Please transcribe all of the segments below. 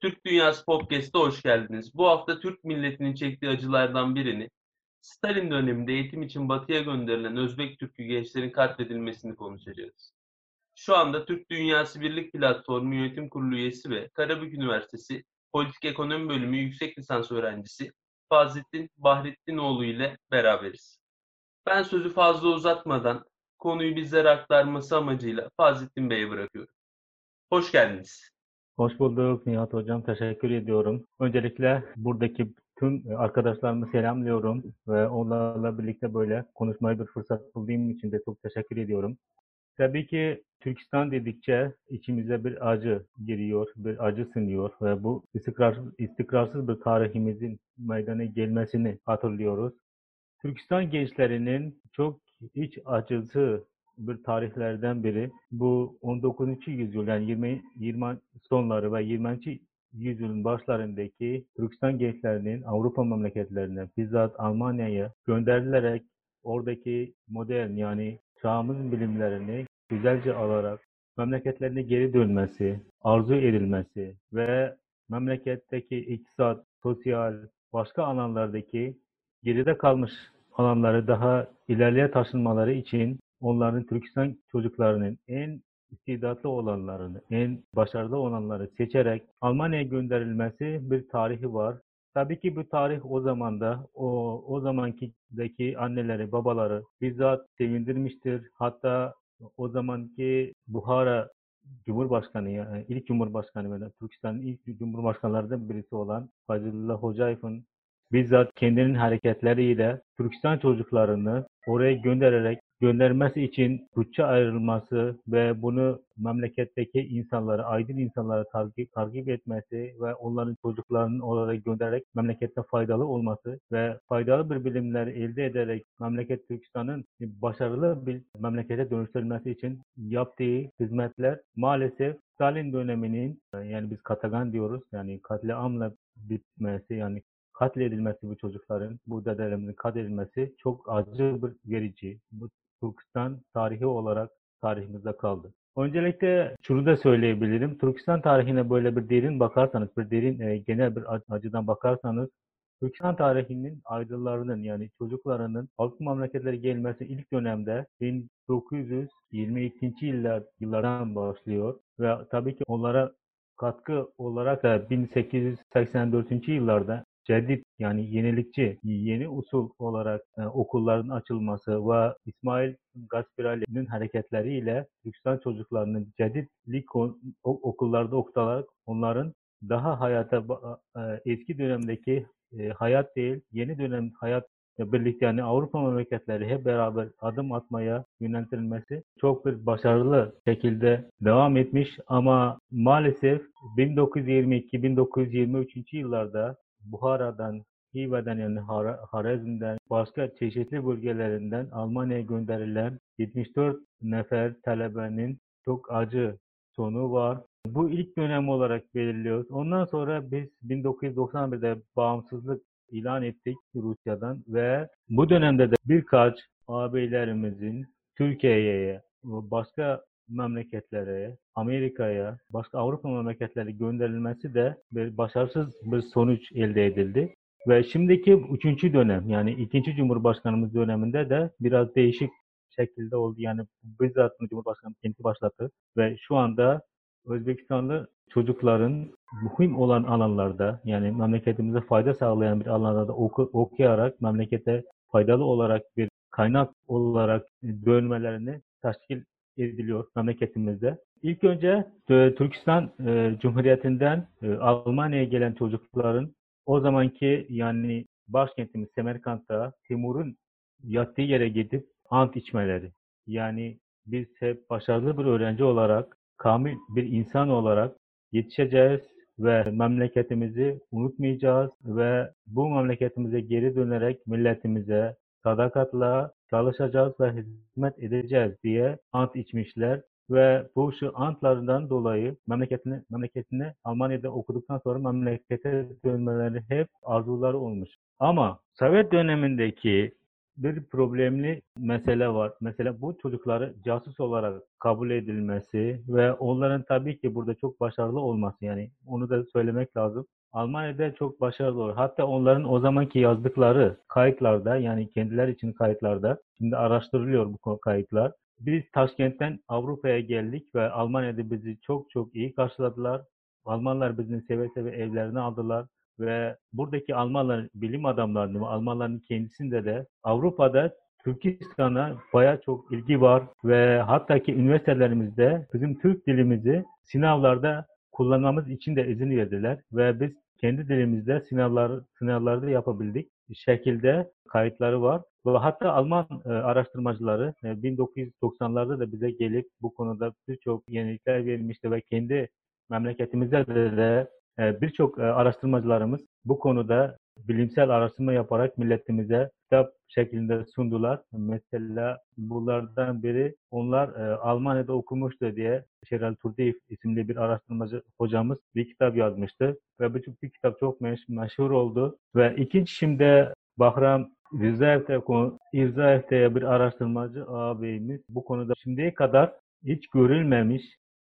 Türk Dünyası Podcast'a hoş geldiniz. Bu hafta Türk milletinin çektiği acılardan birini, Stalin döneminde eğitim için batıya gönderilen Özbek Türk'ü gençlerin katledilmesini konuşacağız. Şu anda Türk Dünyası Birlik Platformu Yönetim Kurulu üyesi ve Karabük Üniversitesi Politik Ekonomi Bölümü yüksek lisans öğrencisi Fazlettin Bahrettinoğlu ile beraberiz. Ben sözü fazla uzatmadan konuyu bizlere aktarması amacıyla Fazlettin Bey'e bırakıyorum. Hoş geldiniz. Hoş bulduk Nihat Hocam. Teşekkür ediyorum. Öncelikle buradaki tüm arkadaşlarımı selamlıyorum ve onlarla birlikte böyle konuşmayı bir fırsat bulduğum için de çok teşekkür ediyorum. Tabii ki Türkistan dedikçe içimize bir acı giriyor, bir acı sınıyor ve bu istikrar, istikrarsız bir tarihimizin meydana gelmesini hatırlıyoruz. Türkistan gençlerinin çok iç acısı bir tarihlerden biri. Bu 19. yüzyıl yani 20, 20 sonları ve 20. yüzyılın başlarındaki Türkistan gençlerinin Avrupa memleketlerine bizzat Almanya'ya gönderilerek oradaki modern yani çağımız bilimlerini güzelce alarak memleketlerine geri dönmesi, arzu edilmesi ve memleketteki iktisat, sosyal, başka alanlardaki geride kalmış alanları daha ileriye taşınmaları için onların Türkistan çocuklarının en istidatlı olanlarını, en başarılı olanları seçerek Almanya'ya gönderilmesi bir tarihi var. Tabii ki bu tarih o zaman da o, o zamankideki anneleri, babaları bizzat sevindirmiştir. Hatta o zamanki Buhara Cumhurbaşkanı, yani ilk Cumhurbaşkanı ve Türkistan'ın ilk Cumhurbaşkanlarından birisi olan Fazılullah Hocayev'in bizzat kendinin hareketleriyle Türkistan çocuklarını oraya göndererek göndermesi için bütçe ayrılması ve bunu memleketteki insanları, aydın insanları takip, takip etmesi ve onların çocuklarının oraya göndererek memlekette faydalı olması ve faydalı bir bilimler elde ederek memleket Türkistan'ın başarılı bir memlekete dönüştürülmesi için yaptığı hizmetler maalesef Stalin döneminin yani biz katagan diyoruz yani katliamla bitmesi yani katledilmesi bu çocukların, bu dedelerimizin katledilmesi çok acı bir verici. Bu Türkistan tarihi olarak tarihimizde kaldı. Öncelikle şunu da söyleyebilirim. Türkistan tarihine böyle bir derin bakarsanız, bir derin e, genel bir açıdan bakarsanız Türkistan tarihinin aydınlarının yani çocuklarının halk memleketleri gelmesi ilk dönemde 1922. yıllar yıllardan başlıyor ve tabii ki onlara katkı olarak da 1884. yıllarda cedid yani yenilikçi, yeni usul olarak e, okulların açılması ve İsmail Gaspirali'nin hareketleriyle Türkistan çocuklarının cedidlik okullarda okutarak onların daha hayata e, eski dönemdeki e, hayat değil, yeni dönem hayat birlikte yani Avrupa memleketleri hep beraber adım atmaya yöneltilmesi çok bir başarılı şekilde devam etmiş. Ama maalesef 1922-1923 yıllarda Buhara'dan, Hiva'dan yani Harezm'den, başka çeşitli bölgelerinden Almanya'ya gönderilen 74 nefer talebenin çok acı sonu var. Bu ilk dönem olarak belirliyoruz. Ondan sonra biz 1991'de bağımsızlık ilan ettik Rusya'dan ve bu dönemde de birkaç ağabeylerimizin Türkiye'ye başka memleketlere, Amerika'ya, başka Avrupa memleketlerine gönderilmesi de bir başarısız bir sonuç elde edildi. Ve şimdiki üçüncü dönem yani ikinci Cumhurbaşkanımız döneminde de biraz değişik şekilde oldu. Yani bizzat Cumhurbaşkanı kendisi başlattı ve şu anda Özbekistanlı çocukların mühim olan alanlarda yani memleketimize fayda sağlayan bir alanlarda oku, okuyarak memlekete faydalı olarak bir kaynak olarak dönmelerini teşkil ediliyor memleketimizde. İlk önce e, Türkistan e, Cumhuriyeti'nden e, Almanya'ya gelen çocukların o zamanki yani başkentimiz Semerkant'ta Timur'un yattığı yere gidip ant içmeleri. Yani biz hep başarılı bir öğrenci olarak, kamil bir insan olarak yetişeceğiz ve memleketimizi unutmayacağız ve bu memleketimize geri dönerek milletimize sadakatla çalışacağız ve hizmet edeceğiz diye ant içmişler ve bu şu antlarından dolayı memleketine, memleketine Almanya'da okuduktan sonra memlekete dönmeleri hep arzuları olmuş. Ama Sovyet dönemindeki bir problemli mesele var. Mesela bu çocukları casus olarak kabul edilmesi ve onların tabii ki burada çok başarılı olması yani onu da söylemek lazım. Almanya'da çok başarılı olur. Hatta onların o zamanki yazdıkları kayıtlarda yani kendileri için kayıtlarda şimdi araştırılıyor bu kayıtlar. Biz Taşkent'ten Avrupa'ya geldik ve Almanya'da bizi çok çok iyi karşıladılar. Almanlar bizi seve seve evlerine aldılar ve buradaki Almanlar bilim adamlarını ve Almanların kendisinde de Avrupa'da Türkistan'a baya çok ilgi var ve hatta ki üniversitelerimizde bizim Türk dilimizi sınavlarda kullanmamız için de izin verdiler ve biz kendi dilimizde sınavlar sınavlarda yapabildik şekilde kayıtları var. Ve hatta Alman e, araştırmacıları e, 1990'larda da bize gelip bu konuda birçok yenilikler vermişti ve kendi memleketimizde de, de e, birçok e, araştırmacılarımız bu konuda bilimsel araştırma yaparak milletimize kitap şeklinde sundular. Mesela bunlardan biri onlar e, Almanya'da okumuştu diye Şeral Turdeyev isimli bir araştırmacı hocamız bir kitap yazmıştı ve bu kitap çok meş- meşhur oldu ve ikinci şimdi Bahram Rızaev'de Rızaev'de bir araştırmacı ağabeyimiz bu konuda şimdiye kadar hiç görülmemiş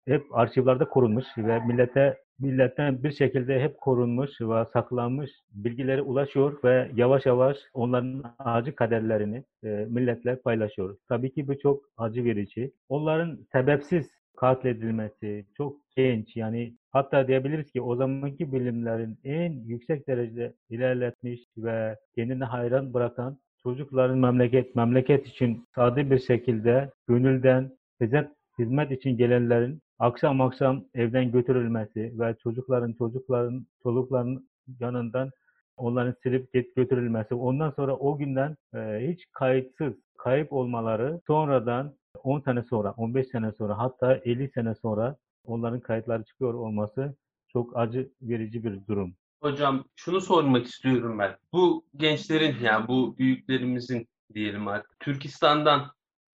hep arşivlerde korunmuş ve millete milletten bir şekilde hep korunmuş ve saklanmış bilgileri ulaşıyor ve yavaş yavaş onların acı kaderlerini e, milletler paylaşıyor. Tabii ki bu çok acı verici. Onların sebepsiz katledilmesi çok genç yani hatta diyebiliriz ki o zamanki bilimlerin en yüksek derecede ilerletmiş ve kendini hayran bırakan çocukların memleket memleket için sade bir şekilde gönülden hizmet hizmet için gelenlerin akşam akşam evden götürülmesi ve çocukların çocukların çocukların yanından onların silip get götürülmesi ondan sonra o günden e, hiç kayıtsız kayıp olmaları sonradan 10 sene sonra 15 sene sonra hatta 50 sene sonra onların kayıtları çıkıyor olması çok acı verici bir durum. Hocam şunu sormak istiyorum ben. Bu gençlerin yani bu büyüklerimizin diyelim artık Türkistan'dan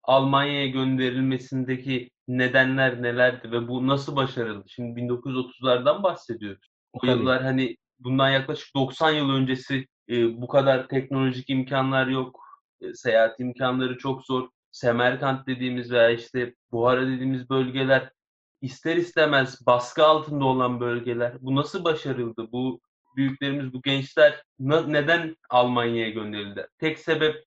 Almanya'ya gönderilmesindeki nedenler nelerdi ve bu nasıl başarıldı? Şimdi 1930'lardan bahsediyoruz. O Tabii. yıllar hani bundan yaklaşık 90 yıl öncesi e, bu kadar teknolojik imkanlar yok. E, seyahat imkanları çok zor. Semerkant dediğimiz veya işte Buhara dediğimiz bölgeler ister istemez baskı altında olan bölgeler. Bu nasıl başarıldı? Bu büyüklerimiz, bu gençler neden Almanya'ya gönderildi? Tek sebep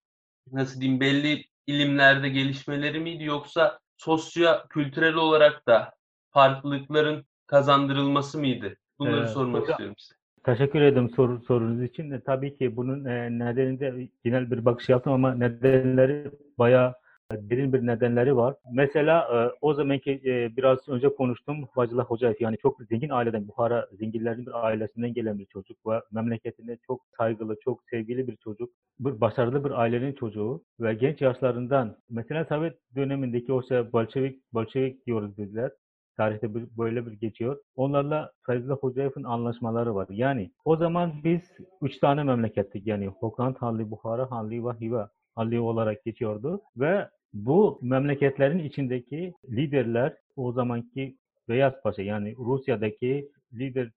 nasıl diyeyim belli ilimlerde gelişmeleri miydi yoksa sosyo kültürel olarak da farklılıkların kazandırılması mıydı? Bunları Ee, sormak hocam- istiyorum size. Teşekkür ederim soru, sorunuz için. E, tabii ki bunun e, nedeninde genel bir bakış yaptım ama nedenleri bayağı derin bir nedenleri var. Mesela e, o zamanki e, biraz önce konuştum Fazıllah Hoca yani çok zengin aileden Buhara zenginlerin bir ailesinden gelen bir çocuk ve memleketinde çok saygılı, çok sevgili bir çocuk. Bir başarılı bir ailenin çocuğu ve genç yaşlarından mesela Sovyet dönemindeki o şey Bolşevik, Bolşevik diyoruz bizler tarihte böyle bir geçiyor. Onlarla Feyzullah Hocayev'in anlaşmaları var. Yani o zaman biz üç tane memlekettik. Yani Hokant Hanlığı, Buhara Hanlığı ve Hiva Hanlığı olarak geçiyordu. Ve bu memleketlerin içindeki liderler o zamanki Beyaz Paşa yani Rusya'daki lider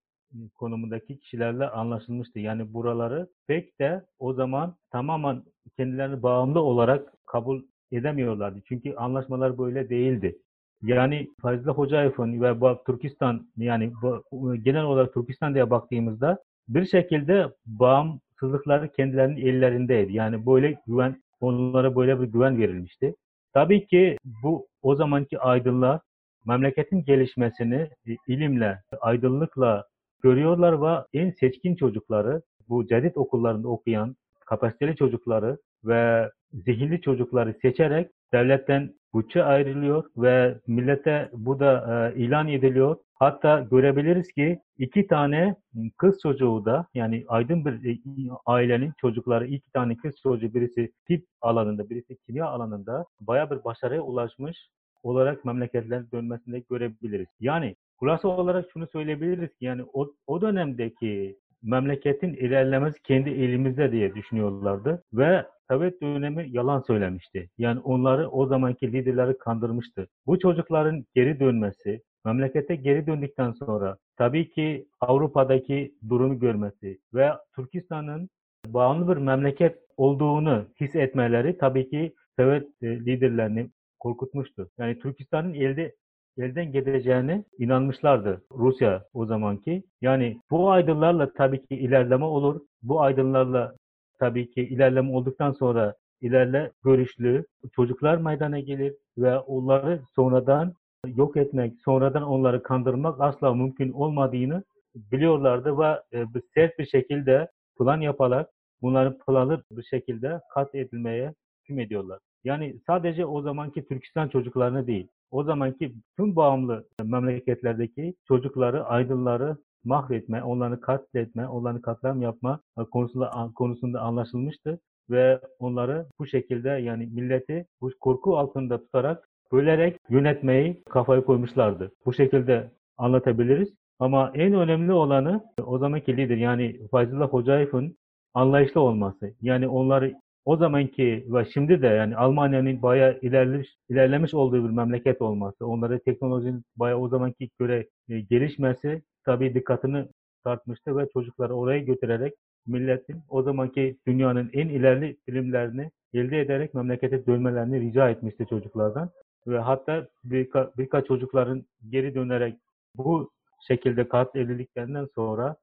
konumundaki kişilerle anlaşılmıştı. Yani buraları pek de o zaman tamamen kendilerini bağımlı olarak kabul edemiyorlardı. Çünkü anlaşmalar böyle değildi. Yani Fazla Hocayev'in ve Türkistan yani genel olarak Türkistan diye baktığımızda bir şekilde bağımsızlıkları kendilerinin ellerindeydi. Yani böyle güven onlara böyle bir güven verilmişti. Tabii ki bu o zamanki aydınlar memleketin gelişmesini ilimle, aydınlıkla görüyorlar ve en seçkin çocukları bu cedid okullarında okuyan kapasiteli çocukları ve zihirli çocukları seçerek devletten bütçe ayrılıyor ve millete bu da e, ilan ediliyor. Hatta görebiliriz ki iki tane kız çocuğu da yani aydın bir e, ailenin çocukları iki tane kız çocuğu birisi tip alanında birisi kimya alanında baya bir başarıya ulaşmış olarak memleketlerine dönmesinde görebiliriz. Yani Kulası olarak şunu söyleyebiliriz ki yani o, o dönemdeki memleketin ilerlemesi kendi elimizde diye düşünüyorlardı ve Sovyet dönemi yalan söylemişti. Yani onları o zamanki liderleri kandırmıştı. Bu çocukların geri dönmesi, memlekete geri döndükten sonra tabii ki Avrupa'daki durumu görmesi ve Türkistan'ın bağımlı bir memleket olduğunu hissetmeleri tabii ki Sovyet e, liderlerini korkutmuştu. Yani Türkistan'ın elde elden gideceğine inanmışlardı Rusya o zamanki. Yani bu aydınlarla tabii ki ilerleme olur. Bu aydınlarla tabii ki ilerleme olduktan sonra ilerle görüşlü çocuklar meydana gelir ve onları sonradan yok etmek, sonradan onları kandırmak asla mümkün olmadığını biliyorlardı ve e, sert bir şekilde plan yaparak bunların planlı bir şekilde kat edilmeye hüküm ediyorlar. Yani sadece o zamanki Türkistan çocuklarını değil, o zamanki tüm bağımlı memleketlerdeki çocukları, aydınları mahvetme, onları katletme, onları katliam yapma konusunda, konusunda anlaşılmıştı ve onları bu şekilde yani milleti bu korku altında tutarak bölerek yönetmeyi kafaya koymuşlardı. Bu şekilde anlatabiliriz. Ama en önemli olanı o zamanki lider yani Fayzullah Hocayev'in anlayışlı olması. Yani onları o zamanki ve şimdi de yani Almanya'nın bayağı ilerlemiş, ilerlemiş olduğu bir memleket olması, onlara teknolojinin bayağı o zamanki göre e, gelişmesi tabii dikkatini tartmıştı ve çocukları oraya götürerek milletin o zamanki dünyanın en ilerli bilimlerini elde ederek memlekete dönmelerini rica etmişti çocuklardan. Ve hatta birka, birkaç çocukların geri dönerek bu şekilde katledildikten sonra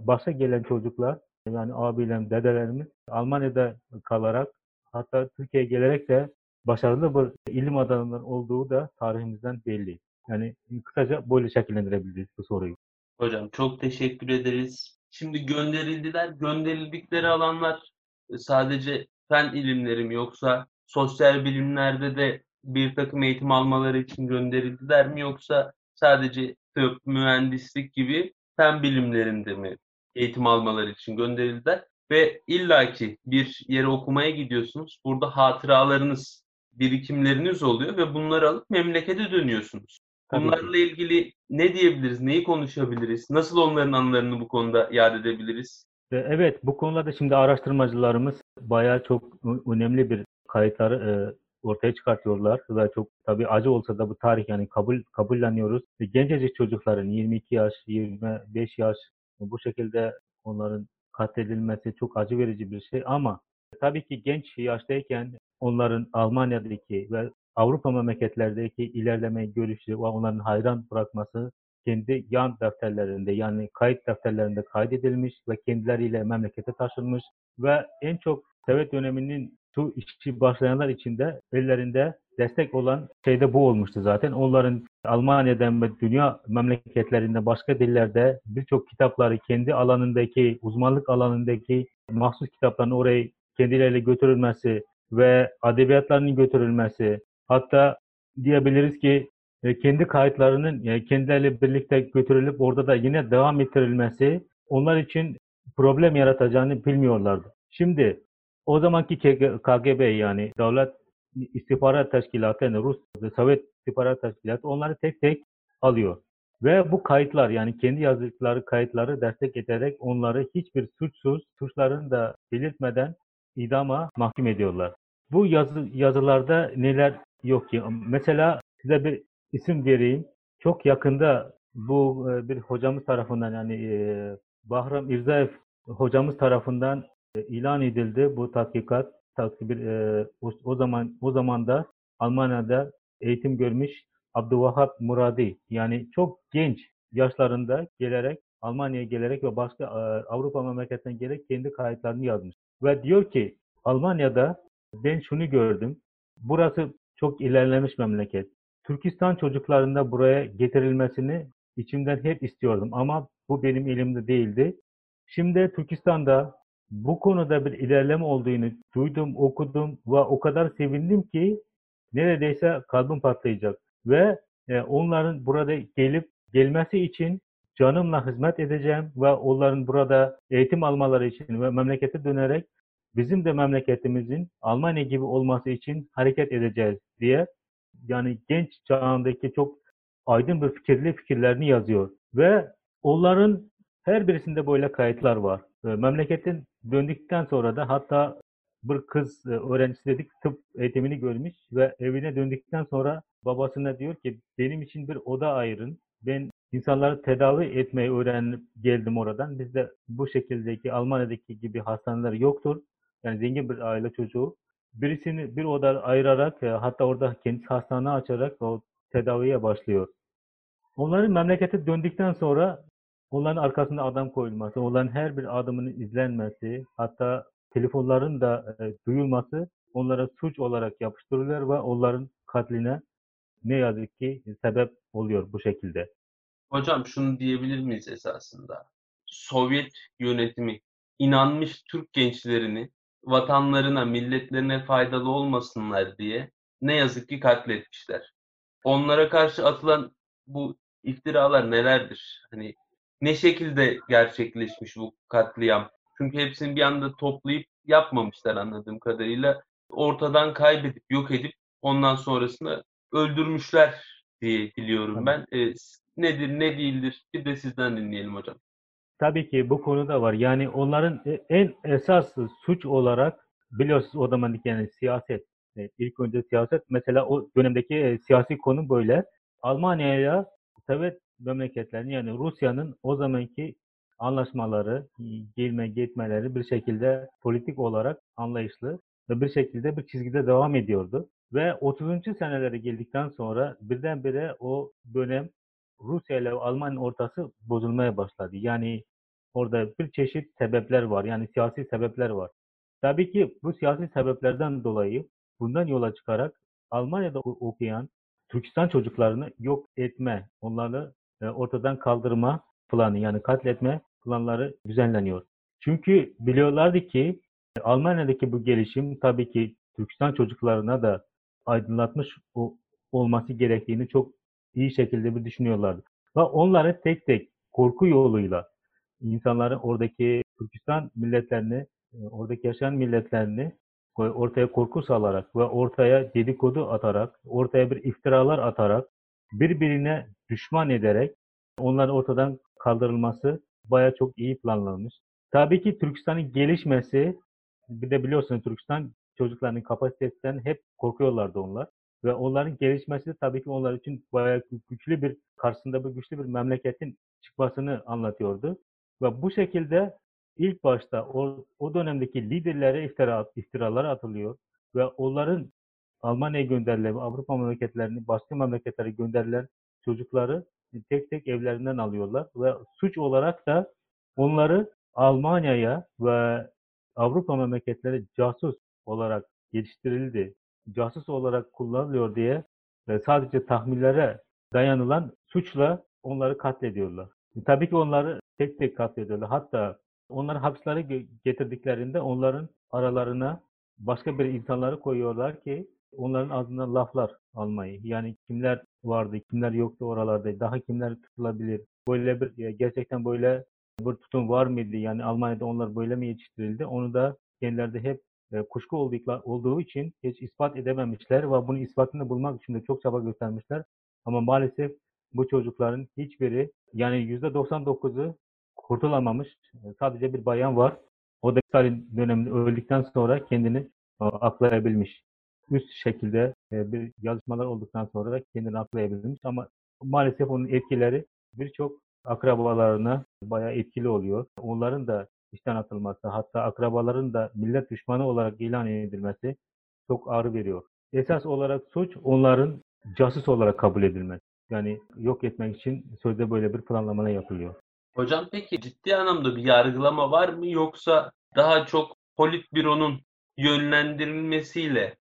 başa gelen çocuklar yani abilerim, dedelerimiz Almanya'da kalarak hatta Türkiye'ye gelerek de başarılı bir ilim adamları olduğu da tarihimizden belli. Yani kısaca böyle şekillendirebiliriz bu soruyu. Hocam çok teşekkür ederiz. Şimdi gönderildiler. Gönderildikleri alanlar e, sadece fen ilimleri mi yoksa sosyal bilimlerde de bir takım eğitim almaları için gönderildiler mi yoksa sadece tıp, mühendislik gibi fen bilimlerinde mi eğitim almaları için gönderildiler? Ve illaki bir yere okumaya gidiyorsunuz. Burada hatıralarınız, birikimleriniz oluyor ve bunları alıp memlekete dönüyorsunuz. Bunlarla ilgili ne diyebiliriz, neyi konuşabiliriz, nasıl onların anılarını bu konuda yad edebiliriz? Evet, bu konularda şimdi araştırmacılarımız bayağı çok önemli bir kayıtları e, ortaya çıkartıyorlar. Ve çok tabii acı olsa da bu tarih yani kabul kabulleniyoruz. Gencecik çocukların 22 yaş, 25 yaş bu şekilde onların katledilmesi çok acı verici bir şey. Ama tabii ki genç yaştayken onların Almanya'daki ve Avrupa memleketlerdeki ilerleme görüşü ve onların hayran bırakması kendi yan defterlerinde yani kayıt defterlerinde kaydedilmiş ve kendileriyle memlekete taşınmış. Ve en çok Sovyet döneminin şu işi başlayanlar için de ellerinde destek olan şey de bu olmuştu zaten. Onların Almanya'dan ve dünya memleketlerinde başka dillerde birçok kitapları kendi alanındaki, uzmanlık alanındaki mahsus kitaplarını oraya kendileriyle götürülmesi ve edebiyatlarının götürülmesi, hatta diyebiliriz ki e, kendi kayıtlarının kendileriyle birlikte götürülüp orada da yine devam ettirilmesi onlar için problem yaratacağını bilmiyorlardı. Şimdi o zamanki KGB yani Devlet İstihbarat Teşkilatı Rus Sovyet İstihbarat Teşkilatı onları tek tek alıyor. Ve bu kayıtlar yani kendi yazdıkları kayıtları destek ederek onları hiçbir suçsuz, suçlarını da belirtmeden idama mahkum ediyorlar. Bu yazı, yazılarda neler yok ki? Mesela size bir isim vereyim. Çok yakında bu e, bir hocamız tarafından yani e, Bahram İrzaev hocamız tarafından ilan edildi bu tatbikat. Bir, o, zaman o zaman da Almanya'da eğitim görmüş Abdülvahap Muradi yani çok genç yaşlarında gelerek Almanya'ya gelerek ve başka Avrupa memleketten gelerek kendi kayıtlarını yazmış. Ve diyor ki Almanya'da ben şunu gördüm. Burası çok ilerlemiş memleket. Türkistan çocuklarında buraya getirilmesini içimden hep istiyordum ama bu benim elimde değildi. Şimdi Türkistan'da bu konuda bir ilerleme olduğunu duydum, okudum ve o kadar sevindim ki neredeyse kalbim patlayacak. Ve e, onların burada gelip gelmesi için canımla hizmet edeceğim ve onların burada eğitim almaları için ve memlekete dönerek bizim de memleketimizin Almanya gibi olması için hareket edeceğiz diye yani genç çağındaki çok aydın bir fikirli fikirlerini yazıyor. Ve onların her birisinde böyle kayıtlar var. Memleketin döndükten sonra da hatta bir kız e, öğrencisi dedik tıp eğitimini görmüş ve evine döndükten sonra babasına diyor ki benim için bir oda ayırın. Ben insanları tedavi etmeyi öğrenip geldim oradan. Bizde bu şekildeki Almanya'daki gibi hastaneler yoktur. Yani zengin bir aile çocuğu birisini bir oda ayırarak e, hatta orada kendisi hastane açarak o tedaviye başlıyor. Onların memlekete döndükten sonra onların arkasında adam koyulması, onların her bir adımının izlenmesi, hatta telefonların da e, duyulması onlara suç olarak yapıştırılıyor ve onların katline ne yazık ki sebep oluyor bu şekilde. Hocam şunu diyebilir miyiz esasında? Sovyet yönetimi inanmış Türk gençlerini vatanlarına, milletlerine faydalı olmasınlar diye ne yazık ki katletmişler. Onlara karşı atılan bu iftiralar nelerdir? Hani ne şekilde gerçekleşmiş bu katliam? Çünkü hepsini bir anda toplayıp yapmamışlar anladığım kadarıyla. Ortadan kaybedip, yok edip ondan sonrasında öldürmüşler diye biliyorum ben. E, nedir, ne değildir? Bir de sizden dinleyelim hocam. Tabii ki bu konuda var. Yani onların e, en esas suç olarak biliyorsunuz o zamanki yani siyaset. E, ilk önce siyaset. Mesela o dönemdeki e, siyasi konu böyle. Almanya'ya Sovyet memleketlerin yani Rusya'nın o zamanki anlaşmaları, gelme gitmeleri bir şekilde politik olarak anlayışlı ve bir şekilde bir çizgide devam ediyordu. Ve 30. senelere geldikten sonra birdenbire o dönem Rusya ile Almanya ortası bozulmaya başladı. Yani orada bir çeşit sebepler var. Yani siyasi sebepler var. Tabii ki bu siyasi sebeplerden dolayı bundan yola çıkarak Almanya'da okuyan Türkistan çocuklarını yok etme, onları ortadan kaldırma planı yani katletme planları düzenleniyor. Çünkü biliyorlardı ki Almanya'daki bu gelişim tabii ki Türkistan çocuklarına da aydınlatmış olması gerektiğini çok iyi şekilde bir düşünüyorlardı. Ve onları tek tek korku yoluyla insanların oradaki Türkistan milletlerini, e, oradaki yaşayan milletlerini ortaya korku salarak ve ortaya dedikodu atarak, ortaya bir iftiralar atarak, birbirine düşman ederek onların ortadan kaldırılması baya çok iyi planlanmış. Tabii ki Türkistan'ın gelişmesi, bir de biliyorsunuz Türkistan çocuklarının kapasitesinden hep korkuyorlardı onlar. Ve onların gelişmesi de tabii ki onlar için bayağı güçlü bir, karşısında bir güçlü bir memleketin çıkmasını anlatıyordu. Ve bu şekilde ilk başta o, o dönemdeki liderlere iftira, iftiralar atılıyor ve onların Almanya'ya gönderilen, Avrupa memleketlerini, başka memleketlere gönderilen çocukları tek tek evlerinden alıyorlar ve suç olarak da onları Almanya'ya ve Avrupa memleketleri casus olarak geliştirildi, casus olarak kullanılıyor diye ve sadece tahminlere dayanılan suçla onları katlediyorlar. Tabii ki onları tek tek katlediyorlar. Hatta onları hapislere getirdiklerinde onların aralarına başka bir insanları koyuyorlar ki onların ağzından laflar almayı. Yani kimler vardı, kimler yoktu oralarda, daha kimler tutulabilir. Böyle bir gerçekten böyle bir tutum var mıydı? Yani Almanya'da onlar böyle mi yetiştirildi? Onu da kendileri hep e, kuşku olduğu için hiç ispat edememişler ve bunu ispatını bulmak için de çok çaba göstermişler. Ama maalesef bu çocukların hiçbiri yani %99'u kurtulamamış. Sadece bir bayan var. O da Stalin döneminde öldükten sonra kendini e, aklayabilmiş. Üst şekilde e, bir yazışmalar olduktan sonra da kendini aklayabilmiş ama maalesef onun etkileri birçok akrabalarına bayağı etkili oluyor. Onların da işten atılması, hatta akrabaların da millet düşmanı olarak ilan edilmesi çok ağrı veriyor. Esas olarak suç onların casus olarak kabul edilmesi. Yani yok etmek için sözde böyle bir planlama yapılıyor. Hocam peki ciddi anlamda bir yargılama var mı yoksa daha çok politbüronun yönlendirilmesiyle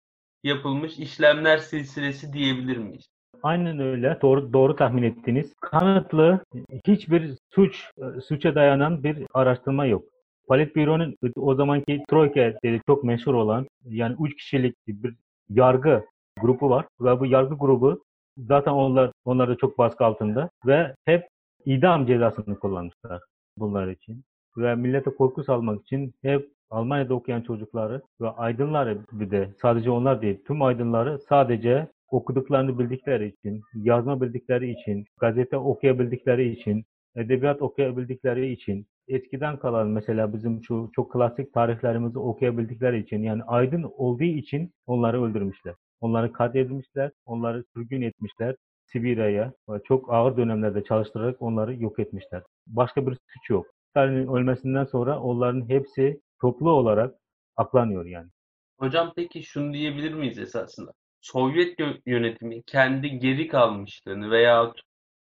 yapılmış işlemler silsilesi diyebilir miyiz? Aynen öyle. Doğru doğru tahmin ettiniz. Kanıtlı hiçbir suç suça dayanan bir araştırma yok. Politbüro'nun o zamanki Troika dedi çok meşhur olan yani üç kişilik bir yargı grubu var ve bu yargı grubu zaten onlar onlar da çok baskı altında ve hep idam cezasını kullanmışlar bunlar için. Ve millete korku salmak için hep Almanya'da okuyan çocukları ve aydınları bir de sadece onlar değil tüm aydınları sadece okuduklarını bildikleri için, yazma bildikleri için, gazete okuyabildikleri için, edebiyat okuyabildikleri için, eskiden kalan mesela bizim şu çok klasik tarihlerimizi okuyabildikleri için yani aydın olduğu için onları öldürmüşler. Onları katledilmişler, onları sürgün etmişler. Sibirya'ya çok ağır dönemlerde çalıştırarak onları yok etmişler. Başka bir suç yok. Stalin'in ölmesinden sonra onların hepsi toplu olarak aklanıyor yani. Hocam peki şunu diyebilir miyiz esasında? Sovyet yö- yönetimi kendi geri kalmışlığını veya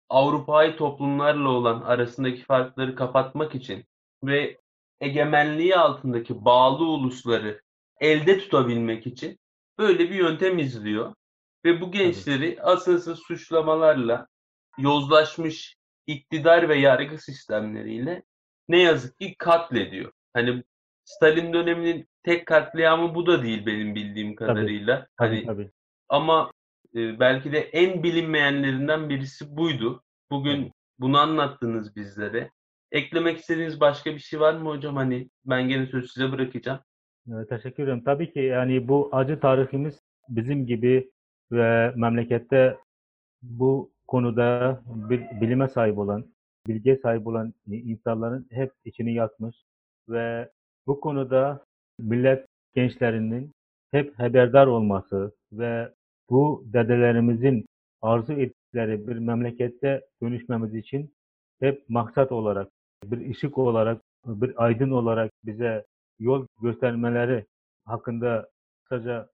Avrupa'yı toplumlarla olan arasındaki farkları kapatmak için ve egemenliği altındaki bağlı ulusları elde tutabilmek için böyle bir yöntem izliyor. Ve bu gençleri asılsız suçlamalarla yozlaşmış iktidar ve yargı sistemleriyle ne yazık ki katlediyor. Hani Stalin döneminin tek katliamı bu da değil benim bildiğim kadarıyla. Tabii Hani tabii. ama e, belki de en bilinmeyenlerinden birisi buydu. Bugün bunu anlattınız bizlere. Eklemek istediğiniz başka bir şey var mı hocam? Hani ben gene sözü size bırakacağım. Evet, teşekkür ederim. Tabii ki yani bu acı tarihimiz bizim gibi ve memlekette bu konuda bir bilime sahip olan, bilgiye sahip olan insanların hep içini yakmış ve bu konuda millet gençlerinin hep haberdar olması ve bu dedelerimizin arzu ettikleri bir memlekette dönüşmemiz için hep maksat olarak, bir ışık olarak, bir aydın olarak bize yol göstermeleri hakkında kısaca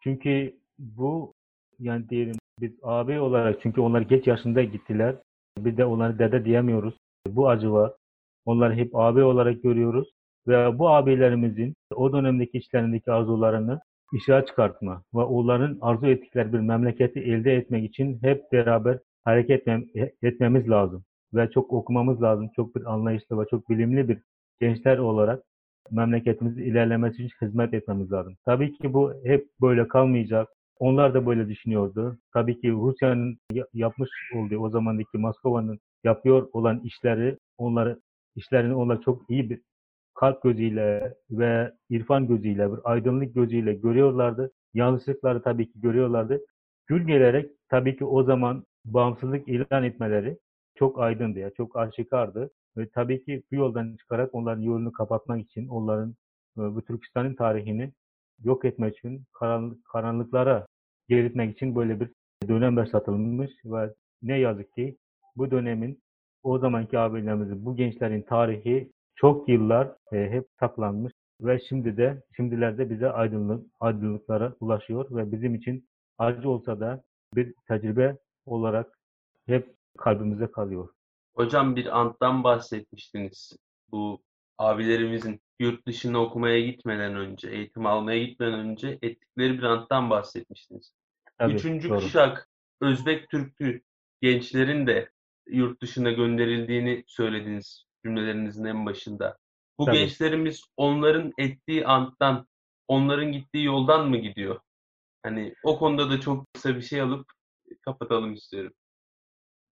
çünkü bu yani diyelim biz abi olarak çünkü onlar geç yaşında gittiler. Bir de onları dede diyemiyoruz. Bu acı var. Onları hep abi olarak görüyoruz. Ve bu abilerimizin o dönemdeki işlerindeki arzularını işe çıkartma ve onların arzu ettikleri bir memleketi elde etmek için hep beraber hareket etmem- etmemiz lazım. Ve çok okumamız lazım. Çok bir anlayışlı ve çok bilimli bir gençler olarak memleketimizin ilerlemesi için hizmet etmemiz lazım. Tabii ki bu hep böyle kalmayacak. Onlar da böyle düşünüyordu. Tabii ki Rusya'nın ya- yapmış olduğu o zamandaki Moskova'nın yapıyor olan işleri onları işlerini onlar çok iyi kalp gözüyle ve irfan gözüyle, bir aydınlık gözüyle görüyorlardı. Yanlışlıkları tabii ki görüyorlardı. Gül gelerek tabii ki o zaman bağımsızlık ilan etmeleri çok aydındı ya, çok aşikardı. Ve tabii ki bu yoldan çıkarak onların yolunu kapatmak için, onların e, bu Türkistan'ın tarihini yok etmek için, karanlık, karanlıklara geritmek için böyle bir dönem başlatılmış ve ne yazık ki bu dönemin o zamanki abilerimizin, bu gençlerin tarihi çok yıllar e, hep saklanmış ve şimdi de şimdilerde bize aydınlık aydınlıklara ulaşıyor ve bizim için acı olsa da bir tecrübe olarak hep kalbimize kalıyor. Hocam bir anttan bahsetmiştiniz. Bu abilerimizin yurt dışına okumaya gitmeden önce, eğitim almaya gitmeden önce ettikleri bir anttan bahsetmiştiniz. Tabii, Üçüncü doğru. kuşak Özbek Türk'ü gençlerin de yurt dışına gönderildiğini söylediniz cümlelerinizin en başında. Bu Tabii. gençlerimiz onların ettiği anttan, onların gittiği yoldan mı gidiyor? Hani o konuda da çok kısa bir şey alıp kapatalım istiyorum.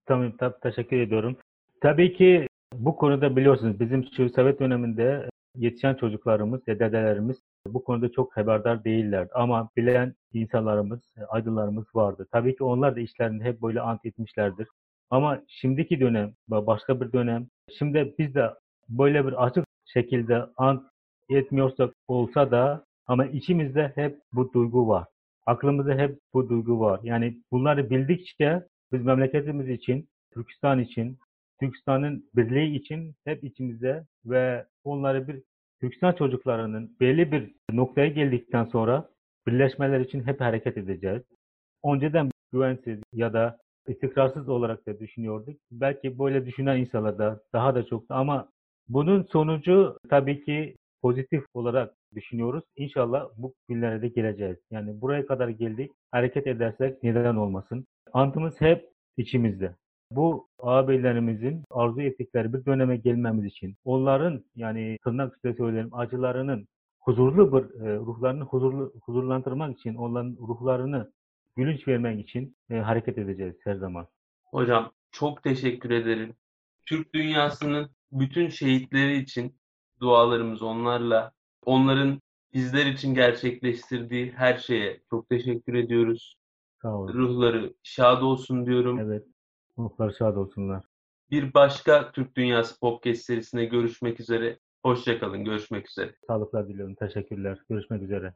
Tamam, tab- teşekkür ediyorum. Tabii ki bu konuda biliyorsunuz bizim şu Sovyet döneminde yetişen çocuklarımız dedelerimiz bu konuda çok haberdar değillerdi. Ama bilen insanlarımız, aydınlarımız vardı. Tabii ki onlar da işlerini hep böyle ant etmişlerdir. Ama şimdiki dönem başka bir dönem, şimdi biz de böyle bir açık şekilde ant etmiyorsak olsa da ama içimizde hep bu duygu var. Aklımızda hep bu duygu var. Yani bunları bildikçe biz memleketimiz için, Türkistan için, Türkistan'ın birliği için hep içimizde ve onları bir Türkistan çocuklarının belli bir noktaya geldikten sonra birleşmeler için hep hareket edeceğiz. Önceden güvensiz ya da istikrarsız olarak da düşünüyorduk. Belki böyle düşünen insanlar da daha da çok ama bunun sonucu tabii ki pozitif olarak düşünüyoruz. İnşallah bu günlere de geleceğiz. Yani buraya kadar geldik. Hareket edersek neden olmasın? Antımız hep içimizde. Bu ağabeylerimizin arzu ettikleri bir döneme gelmemiz için onların yani tırnak üstüne söylerim acılarının huzurlu bir e, ruhlarını huzurlu huzurlandırmak için onların ruhlarını gülünç vermek için e, hareket edeceğiz her zaman. Hocam çok teşekkür ederim. Türk dünyasının bütün şehitleri için dualarımız onlarla, onların bizler için gerçekleştirdiği her şeye çok teşekkür ediyoruz. Sağ olun. Ruhları şad olsun diyorum. Evet. Ruhlar şad olsunlar. Bir başka Türk Dünyası Podcast serisine görüşmek üzere. Hoşçakalın, görüşmek üzere. Sağlıklar diliyorum. Teşekkürler. Görüşmek üzere.